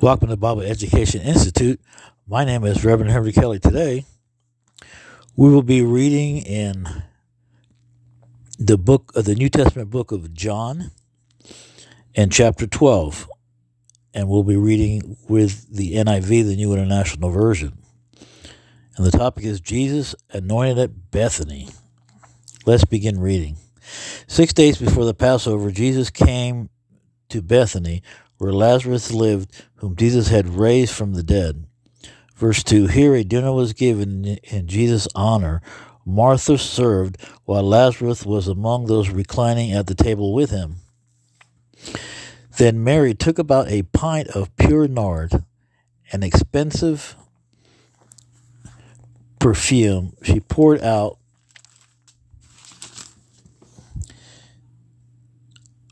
Welcome to Bible Education Institute. My name is Reverend Henry Kelly. Today, we will be reading in the book of the New Testament book of John and chapter 12. And we'll be reading with the NIV, the New International Version. And the topic is Jesus anointed at Bethany. Let's begin reading. Six days before the Passover, Jesus came to Bethany, where Lazarus lived, whom Jesus had raised from the dead. Verse 2 Here a dinner was given in Jesus' honor. Martha served, while Lazarus was among those reclining at the table with him. Then Mary took about a pint of pure nard, an expensive perfume. She poured out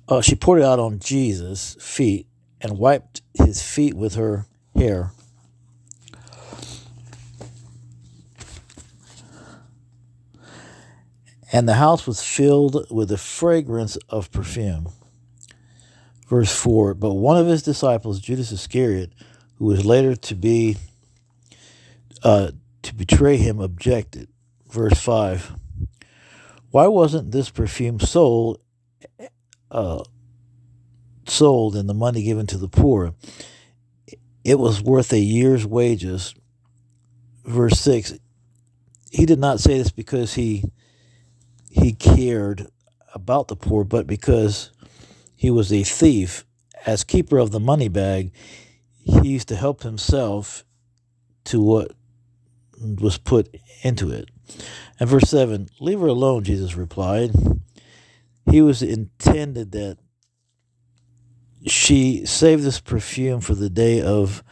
uh, she poured it out on Jesus' feet and wiped his feet with her hair. And the house was filled with the fragrance of perfume. Verse 4 But one of his disciples, Judas Iscariot, who was later to be uh, to betray him, objected. Verse 5 Why wasn't this perfume sold uh, sold and the money given to the poor, it was worth a year's wages. Verse 6 He did not say this because he he cared about the poor, but because he was a thief. As keeper of the money bag, he used to help himself to what was put into it. And verse 7 Leave her alone, Jesus replied. He was intended that she saved this perfume for the day of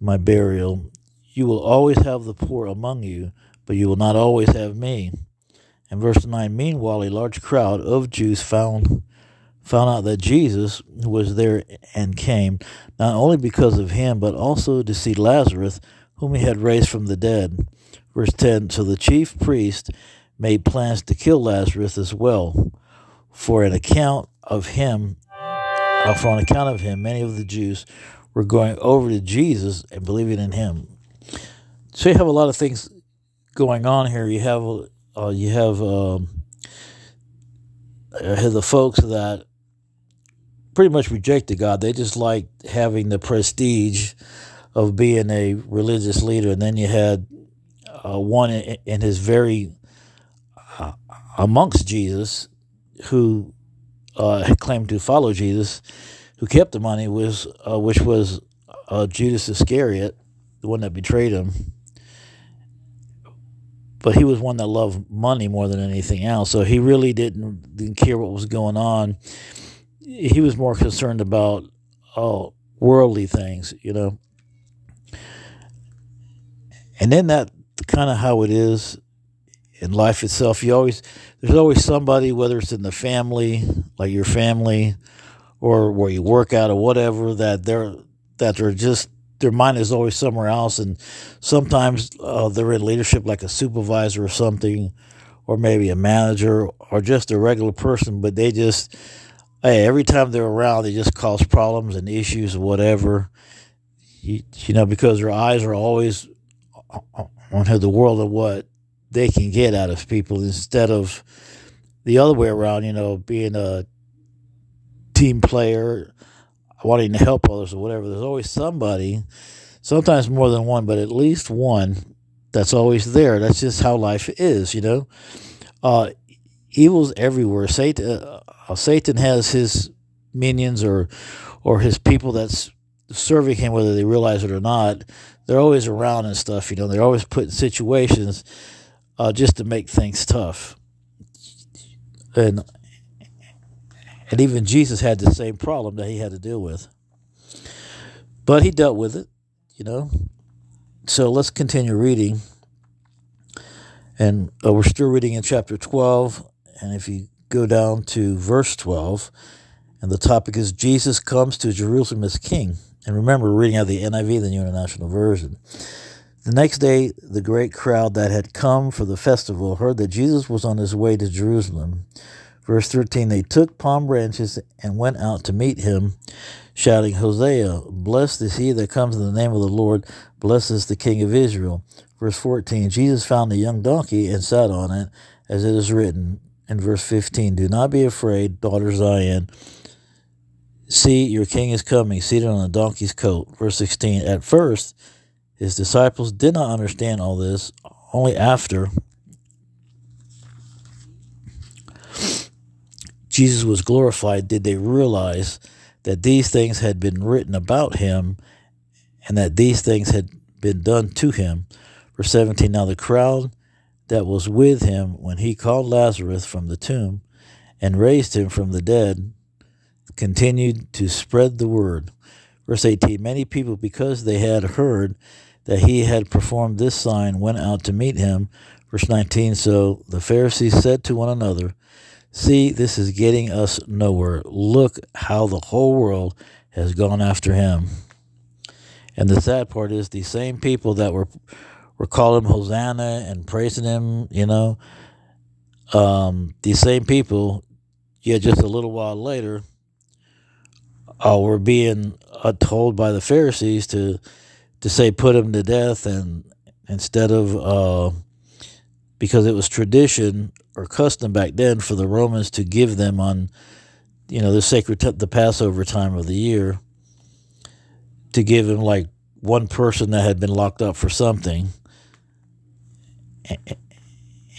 my burial. You will always have the poor among you, but you will not always have me. And verse 9 Meanwhile, a large crowd of Jews found, found out that Jesus was there and came, not only because of him, but also to see Lazarus, whom he had raised from the dead. Verse 10 So the chief priest made plans to kill Lazarus as well. For an account of him, for on account of him, many of the Jews were going over to Jesus and believing in him. So you have a lot of things going on here. You have uh, you have um, uh, the folks that pretty much rejected God. They just liked having the prestige of being a religious leader, and then you had uh, one in, in, his very uh, amongst Jesus who uh, claimed to follow Jesus, who kept the money, was uh, which was uh, Judas Iscariot, the one that betrayed him. But he was one that loved money more than anything else, so he really didn't didn't care what was going on. He was more concerned about oh worldly things, you know. And then that kind of how it is in life itself. You always there's always somebody, whether it's in the family, like your family, or where you work out or whatever, that they're that they're just their mind is always somewhere else, and sometimes uh, they're in leadership, like a supervisor or something, or maybe a manager or just a regular person, but they just hey, every time they're around, they just cause problems and issues whatever. You, you know, because their eyes are always on the world of what they can get out of people instead of the other way around, you know, being a team player, wanting to help others or whatever. There's always somebody, sometimes more than one, but at least one that's always there. That's just how life is, you know. Uh, evil's everywhere. Satan, uh, Satan has his minions or or his people that's serving him, whether they realize it or not. They're always around and stuff, you know. They're always put in situations uh, just to make things tough. And and even Jesus had the same problem that he had to deal with. But he dealt with it, you know. So let's continue reading. And uh, we're still reading in chapter 12. And if you go down to verse 12, and the topic is Jesus comes to Jerusalem as king. And remember, we're reading out the NIV, the New International Version. The next day, the great crowd that had come for the festival heard that Jesus was on his way to Jerusalem. Verse 13 They took palm branches and went out to meet him, shouting, Hosanna, blessed is he that comes in the name of the Lord, blessed is the King of Israel. Verse 14 Jesus found a young donkey and sat on it, as it is written. In verse 15 Do not be afraid, daughter Zion. See, your king is coming, seated on a donkey's coat. Verse 16 At first, his disciples did not understand all this, only after Jesus was glorified did they realize that these things had been written about him and that these things had been done to him. Verse 17 Now the crowd that was with him when he called Lazarus from the tomb and raised him from the dead continued to spread the word. Verse 18 Many people, because they had heard that he had performed this sign, went out to meet him. Verse 19 So the Pharisees said to one another, See, this is getting us nowhere. Look how the whole world has gone after him. And the sad part is the same people that were were calling Hosanna and praising him, you know, um, these same people, yet just a little while later, uh, were being uh, told by the Pharisees to to say put him to death, and instead of uh, because it was tradition or custom back then for the Romans to give them on, you know, the sacred t- the Passover time of the year, to give him like one person that had been locked up for something.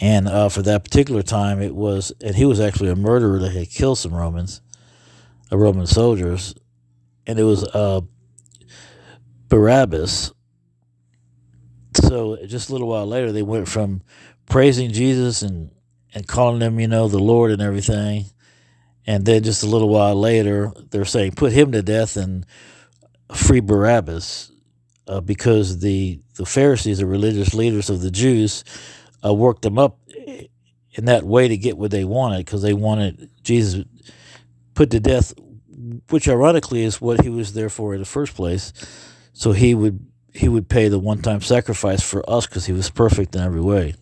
And uh, for that particular time, it was, and he was actually a murderer that had killed some Romans, uh, Roman soldiers, and it was uh, Barabbas. So just a little while later, they went from praising Jesus and and calling him, you know, the Lord and everything. And then just a little while later, they're saying, put him to death and free Barabbas uh, because the, the Pharisees, the religious leaders of the Jews, uh, worked them up in that way to get what they wanted because they wanted Jesus put to death, which ironically is what he was there for in the first place. So he would he would pay the one time sacrifice for us because he was perfect in every way.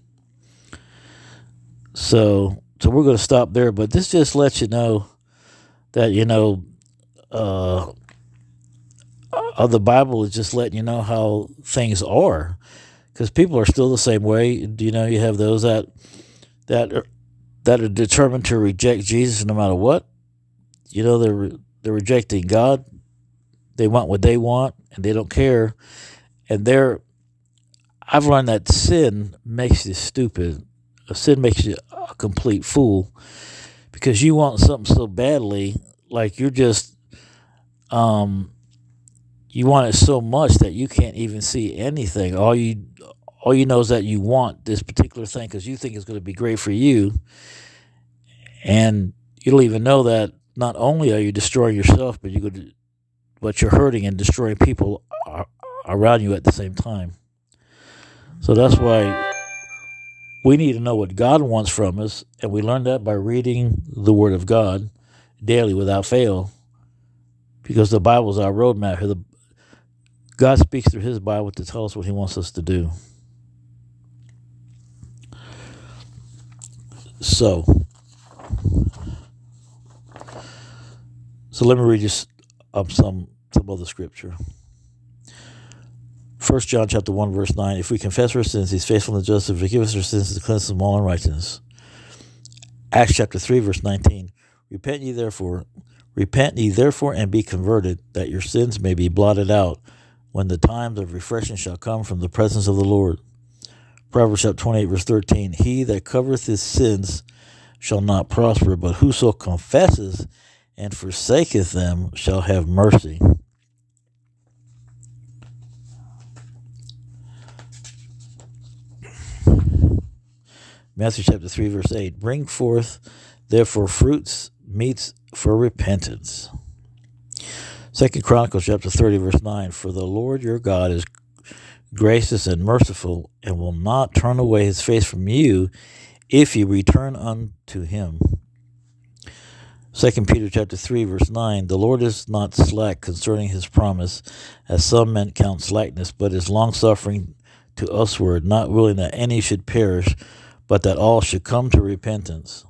So, so we're going to stop there. But this just lets you know that you know, uh, uh, the Bible is just letting you know how things are, because people are still the same way. You know, you have those that that are, that are determined to reject Jesus no matter what. You know, they're they're rejecting God. They want what they want, and they don't care. And they're I've learned that sin makes you stupid sin makes you a complete fool because you want something so badly, like you're just, um, you want it so much that you can't even see anything. All you, all you know is that you want this particular thing because you think it's going to be great for you, and you don't even know that not only are you destroying yourself, but you to, but you're hurting and destroying people around you at the same time. So that's why we need to know what God wants from us, and we learn that by reading the Word of God daily without fail, because the Bible is our roadmap. The, God speaks through His Bible to tell us what He wants us to do. So, so let me read you um, some some other scripture. 1 John chapter 1, verse 9, if we confess our sins, he's faithful and just to forgive us our sins and cleanse us from all unrighteousness. Acts chapter 3, verse 19, repent ye therefore, repent ye therefore and be converted, that your sins may be blotted out, when the times of refreshing shall come from the presence of the Lord. Proverbs chapter 28, verse 13, he that covereth his sins shall not prosper, but whoso confesses and forsaketh them shall have mercy. Matthew chapter 3, verse 8 Bring forth therefore fruits, meets for repentance. Second Chronicles chapter 30, verse 9 For the Lord your God is gracious and merciful, and will not turn away his face from you if you return unto him. 2 Peter chapter 3 verse 9 The Lord is not slack concerning his promise as some men count slackness but is longsuffering to usward not willing that any should perish but that all should come to repentance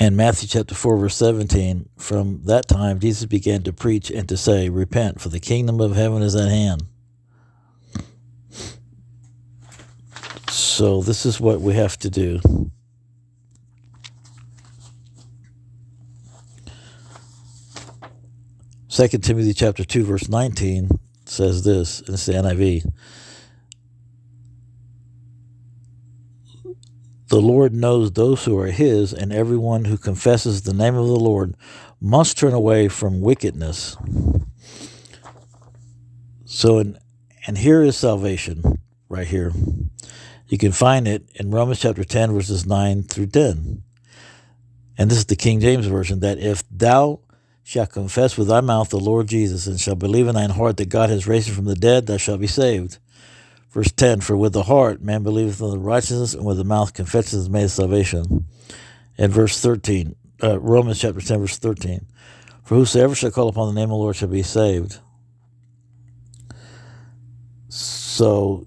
And Matthew chapter 4, verse 17 From that time Jesus began to preach and to say, Repent, for the kingdom of heaven is at hand. So this is what we have to do. Second Timothy chapter 2, verse 19 says this, in the NIV. The Lord knows those who are his, and everyone who confesses the name of the Lord must turn away from wickedness. So, in, and here is salvation right here. You can find it in Romans chapter 10, verses 9 through 10. And this is the King James Version that if thou shalt confess with thy mouth the Lord Jesus, and shalt believe in thine heart that God has raised him from the dead, thou shalt be saved. Verse 10 For with the heart man believeth the righteousness, and with the mouth confession is made salvation. And verse 13, uh, Romans chapter 10, verse 13 For whosoever shall call upon the name of the Lord shall be saved. So,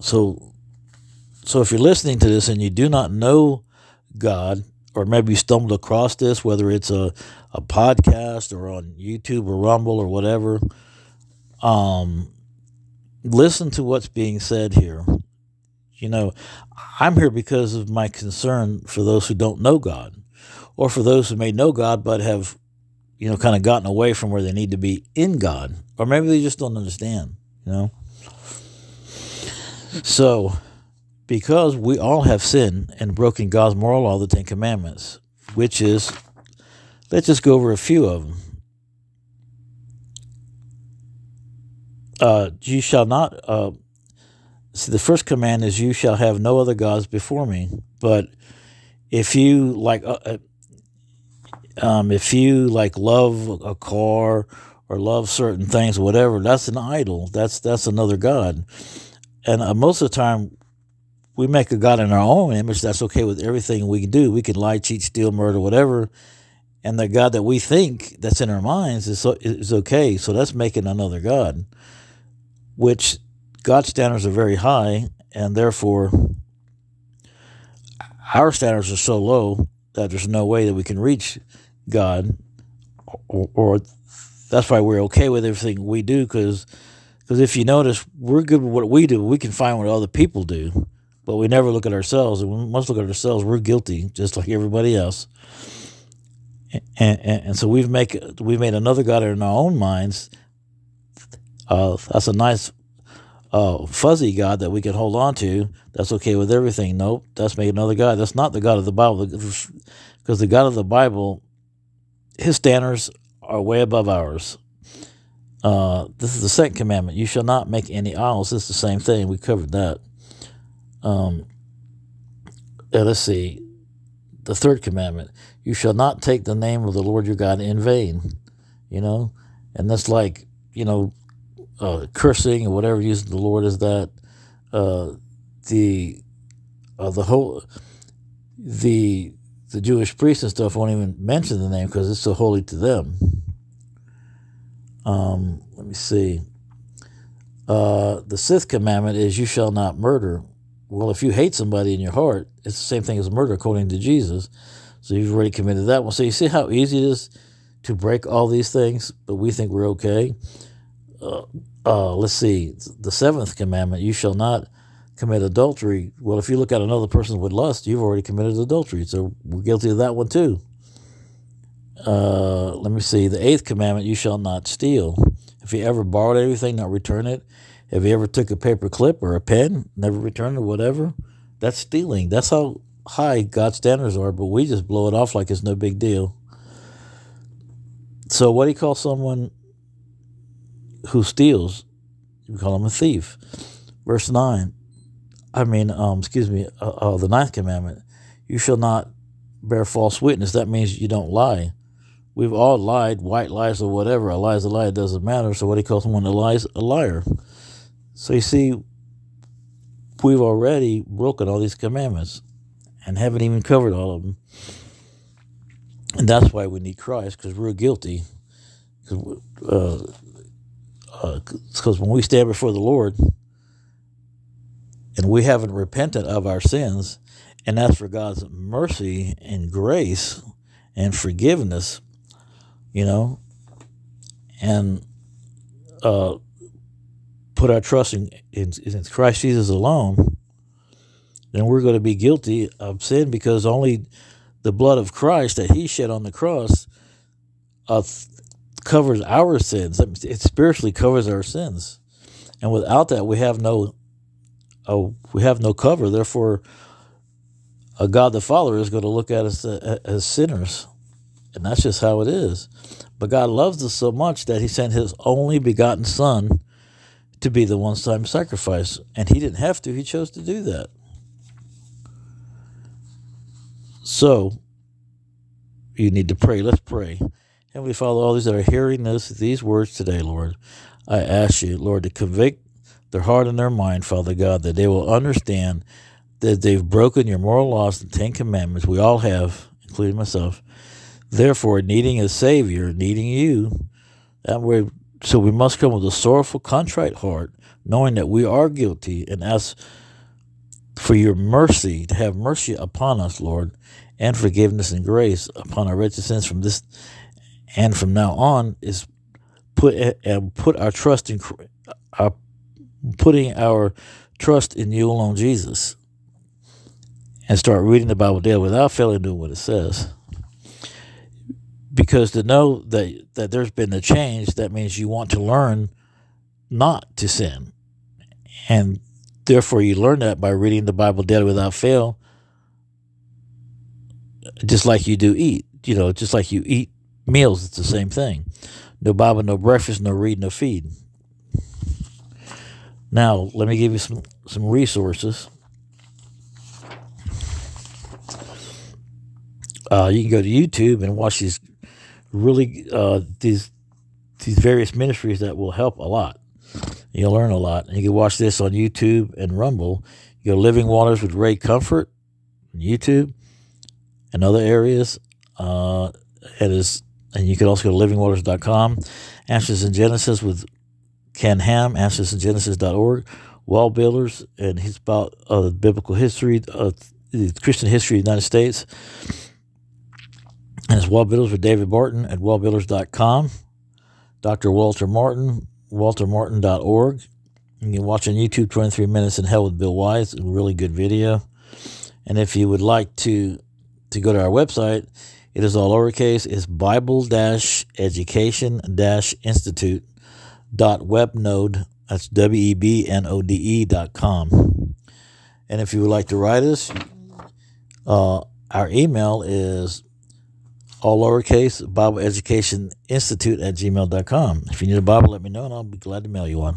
so, so if you're listening to this and you do not know God, or maybe you stumbled across this, whether it's a, a podcast or on YouTube or Rumble or whatever, um, listen to what's being said here. You know, I'm here because of my concern for those who don't know God, or for those who may know God but have, you know, kind of gotten away from where they need to be in God, or maybe they just don't understand, you know. So, because we all have sinned and broken God's moral law, the Ten Commandments, which is, let's just go over a few of them. uh, you shall not. Uh, see, the first command is, "You shall have no other gods before me." But if you like, uh, uh, um, if you like love a car or love certain things, whatever, that's an idol. That's that's another god. And uh, most of the time, we make a god in our own image. That's okay with everything we can do. We can lie, cheat, steal, murder, whatever. And the God that we think that's in our minds is is okay. So that's making another God which God's standards are very high, and therefore our standards are so low that there's no way that we can reach God, or, or that's why we're okay with everything we do. Because because if you notice, we're good with what we do. We can find what other people do, but we never look at ourselves. And we must look at ourselves. We're guilty, just like everybody else. And, and, and so we've make we've made another God in our own minds uh, that's a nice uh, fuzzy God that we can hold on to. That's okay with everything. Nope, that's making another God. That's not the God of the Bible. Because the God of the Bible, his standards are way above ours. Uh, this is the second commandment. You shall not make any idols. It's the same thing. We covered that. Um, let's see. The third commandment. You shall not take the name of the Lord your God in vain. You know? And that's like, you know, uh, cursing or whatever using the Lord is that. Uh, the uh, the whole the the Jewish priests and stuff won't even mention the name because it's so holy to them. Um, let me see. Uh, the sixth commandment is you shall not murder. Well, if you hate somebody in your heart, it's the same thing as murder according to Jesus. So you've already committed that one. So you see how easy it is to break all these things, but we think we're okay uh, uh, let's see, the seventh commandment, you shall not commit adultery. Well, if you look at another person with lust, you've already committed adultery. So we're guilty of that one too. Uh, let me see, the eighth commandment, you shall not steal. If you ever borrowed anything, not return it. If you ever took a paper clip or a pen, never return it, or whatever, that's stealing. That's how high God's standards are, but we just blow it off like it's no big deal. So, what do you call someone who steals, you call him a thief. Verse 9, I mean, um, excuse me, uh, uh, the ninth commandment, you shall not bear false witness. That means you don't lie. We've all lied, white lies or whatever. A lie is a lie, it doesn't matter. So what do you call someone that lies? A liar. So you see, we've already broken all these commandments and haven't even covered all of them. And that's why we need Christ, because we're guilty. Because uh, uh, when we stand before the Lord and we haven't repented of our sins and ask for God's mercy and grace and forgiveness, you know, and uh, put our trust in, in, in Christ Jesus alone, then we're going to be guilty of sin because only the blood of Christ that He shed on the cross uh, covers our sins. It spiritually covers our sins, and without that, we have no, uh, we have no cover. Therefore, a God the Father is going to look at us uh, as sinners, and that's just how it is. But God loves us so much that He sent His only begotten Son to be the one-time sacrifice, and He didn't have to; He chose to do that. So, you need to pray. Let's pray. Heavenly Father, all these that are hearing this, these words today, Lord, I ask you, Lord, to convict their heart and their mind, Father God, that they will understand that they've broken your moral laws and Ten Commandments. We all have, including myself. Therefore, needing a Savior, needing you, that way, so we must come with a sorrowful, contrite heart, knowing that we are guilty, and ask for your mercy, to have mercy upon us, Lord, and forgiveness and grace upon our wretched sins from this and from now on is put and put our trust in our putting our trust in you alone, Jesus, and start reading the Bible daily without failing to do what it says. Because to know that that there's been a change, that means you want to learn not to sin, and therefore you learn that by reading the Bible daily without fail just like you do eat. You know, just like you eat meals, it's the same thing. No Bible, no breakfast, no read, no feed. Now, let me give you some, some resources. Uh, you can go to YouTube and watch these really uh, these these various ministries that will help a lot. You'll learn a lot. And you can watch this on YouTube and Rumble. You go Living Waters with Ray Comfort on YouTube and other areas. Uh, it is, and you can also go to livingwaters.com. Answers in Genesis with Ken Ham, answersingenesis.org. Wall Builders, and he's about uh, biblical history, uh, Christian history of the United States. And it's Wall Builders with David Barton at wallbuilders.com. Dr. Walter Martin, waltermartin.org. You can watch on YouTube 23 Minutes in Hell with Bill Wise, a really good video. And if you would like to to go to our website, it is all lowercase. It's Bible Education Institute dot webnode. That's W E B N O D E dot com. And if you would like to write us, uh, our email is all lowercase Bible Education Institute at gmail.com. If you need a Bible, let me know and I'll be glad to mail you one.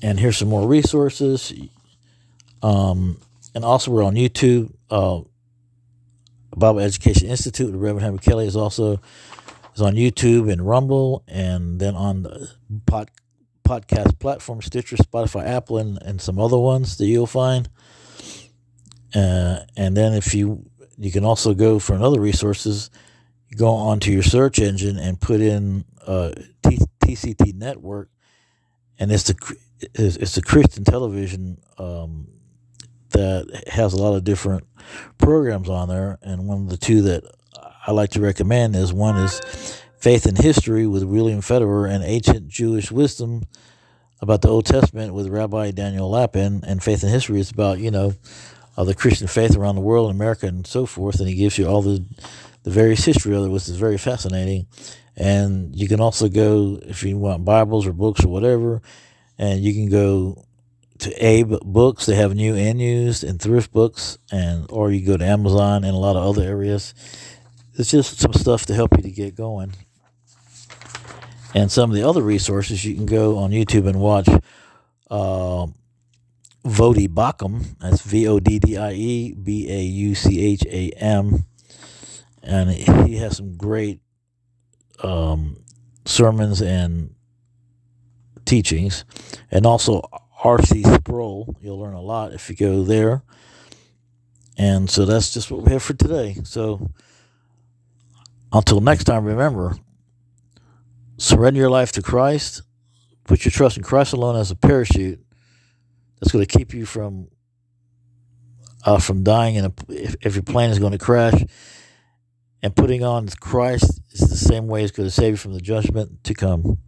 And here's some more resources. Um, and also, we're on YouTube. Uh, Bible Education Institute, the Reverend Henry Kelly is also is on YouTube and Rumble, and then on the pod, podcast platform Stitcher, Spotify, Apple, and, and some other ones that you'll find. Uh, and then if you you can also go for another resources, go onto your search engine and put in uh, T- TCT Network, and it's the it's, a Christian television um, that has a lot of different programs on there. And one of the two that I like to recommend is one is Faith and History with William Federer and Ancient Jewish Wisdom about the Old Testament with Rabbi Daniel Lapin. And Faith and History is about, you know, uh, the Christian faith around the world, in America, and so forth. And he gives you all the, the various history of it, which is very fascinating. And you can also go, if you want Bibles or books or whatever, and you can go to Abe Books. They have new and used and thrift books, and or you go to Amazon and a lot of other areas. It's just some stuff to help you to get going. And some of the other resources you can go on YouTube and watch. Uh, Voddie Baucham. That's V O D D I E B A U C H A M, and he has some great um, sermons and teachings, and also R.C. Sproul. You'll learn a lot if you go there. And so that's just what we have for today. So until next time, remember surrender your life to Christ, put your trust in Christ alone as a parachute, that's going to keep you from uh, from dying, and if, if your plane is going to crash. And putting on Christ is the same way it's going to save you from the judgment to come.